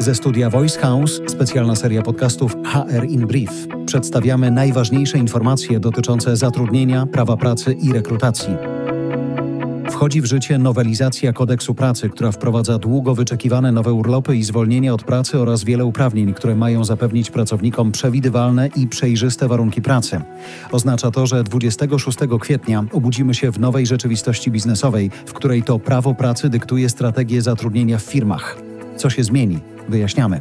Ze studia Voice House, specjalna seria podcastów HR in Brief. Przedstawiamy najważniejsze informacje dotyczące zatrudnienia, prawa pracy i rekrutacji. Wchodzi w życie nowelizacja kodeksu pracy, która wprowadza długo wyczekiwane nowe urlopy i zwolnienia od pracy oraz wiele uprawnień, które mają zapewnić pracownikom przewidywalne i przejrzyste warunki pracy. Oznacza to, że 26 kwietnia obudzimy się w nowej rzeczywistości biznesowej, w której to prawo pracy dyktuje strategię zatrudnienia w firmach. Co się zmieni? Wyjaśniamy.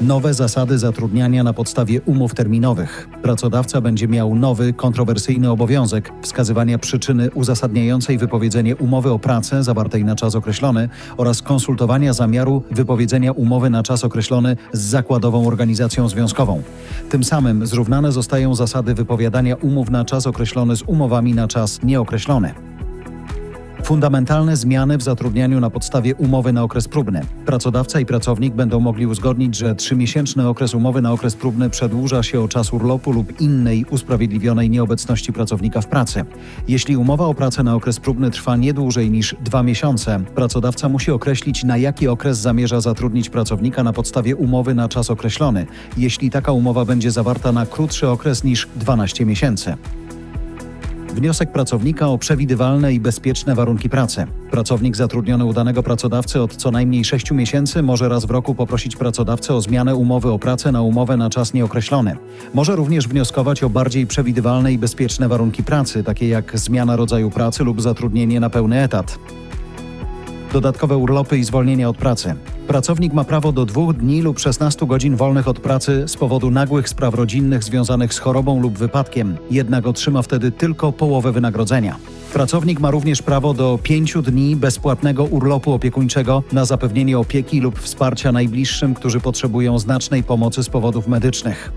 Nowe zasady zatrudniania na podstawie umów terminowych. Pracodawca będzie miał nowy, kontrowersyjny obowiązek wskazywania przyczyny uzasadniającej wypowiedzenie umowy o pracę zawartej na czas określony oraz konsultowania zamiaru wypowiedzenia umowy na czas określony z zakładową organizacją związkową. Tym samym zrównane zostają zasady wypowiadania umów na czas określony z umowami na czas nieokreślony. Fundamentalne zmiany w zatrudnianiu na podstawie umowy na okres próbny. Pracodawca i pracownik będą mogli uzgodnić, że trzymiesięczny okres umowy na okres próbny przedłuża się o czas urlopu lub innej usprawiedliwionej nieobecności pracownika w pracy. Jeśli umowa o pracę na okres próbny trwa nie dłużej niż dwa miesiące, pracodawca musi określić, na jaki okres zamierza zatrudnić pracownika na podstawie umowy na czas określony, jeśli taka umowa będzie zawarta na krótszy okres niż 12 miesięcy. Wniosek pracownika o przewidywalne i bezpieczne warunki pracy. Pracownik zatrudniony u danego pracodawcy od co najmniej 6 miesięcy może raz w roku poprosić pracodawcę o zmianę umowy o pracę na umowę na czas nieokreślony. Może również wnioskować o bardziej przewidywalne i bezpieczne warunki pracy, takie jak zmiana rodzaju pracy lub zatrudnienie na pełny etat dodatkowe urlopy i zwolnienia od pracy. Pracownik ma prawo do dwóch dni lub 16 godzin wolnych od pracy z powodu nagłych spraw rodzinnych związanych z chorobą lub wypadkiem, jednak otrzyma wtedy tylko połowę wynagrodzenia. Pracownik ma również prawo do pięciu dni bezpłatnego urlopu opiekuńczego na zapewnienie opieki lub wsparcia najbliższym, którzy potrzebują znacznej pomocy z powodów medycznych.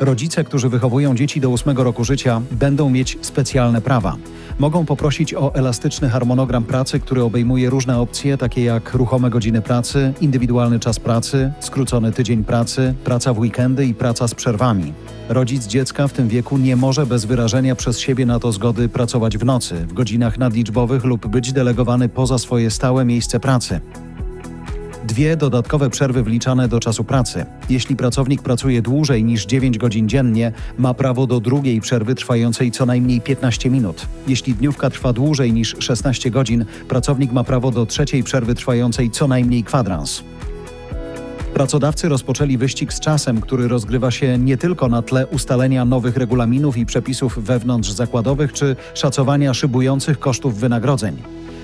Rodzice, którzy wychowują dzieci do 8 roku życia, będą mieć specjalne prawa. Mogą poprosić o elastyczny harmonogram pracy, który obejmuje różne opcje, takie jak ruchome godziny pracy, indywidualny czas pracy, skrócony tydzień pracy, praca w weekendy i praca z przerwami. Rodzic dziecka w tym wieku nie może bez wyrażenia przez siebie na to zgody pracować w nocy, w godzinach nadliczbowych lub być delegowany poza swoje stałe miejsce pracy. Dwie dodatkowe przerwy wliczane do czasu pracy. Jeśli pracownik pracuje dłużej niż 9 godzin dziennie, ma prawo do drugiej przerwy trwającej co najmniej 15 minut. Jeśli dniówka trwa dłużej niż 16 godzin, pracownik ma prawo do trzeciej przerwy trwającej co najmniej kwadrans. Pracodawcy rozpoczęli wyścig z czasem, który rozgrywa się nie tylko na tle ustalenia nowych regulaminów i przepisów wewnątrz zakładowych czy szacowania szybujących kosztów wynagrodzeń.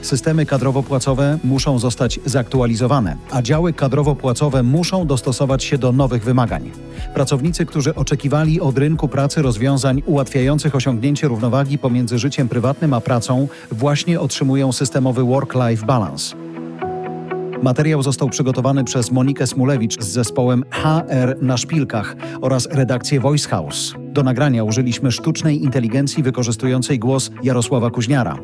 Systemy kadrowo-płacowe muszą zostać zaktualizowane, a działy kadrowo-płacowe muszą dostosować się do nowych wymagań. Pracownicy, którzy oczekiwali od rynku pracy rozwiązań ułatwiających osiągnięcie równowagi pomiędzy życiem prywatnym a pracą, właśnie otrzymują systemowy work-life balance. Materiał został przygotowany przez Monikę Smulewicz z zespołem HR na szpilkach oraz redakcję Voice House. Do nagrania użyliśmy sztucznej inteligencji wykorzystującej głos Jarosława Kuźniara.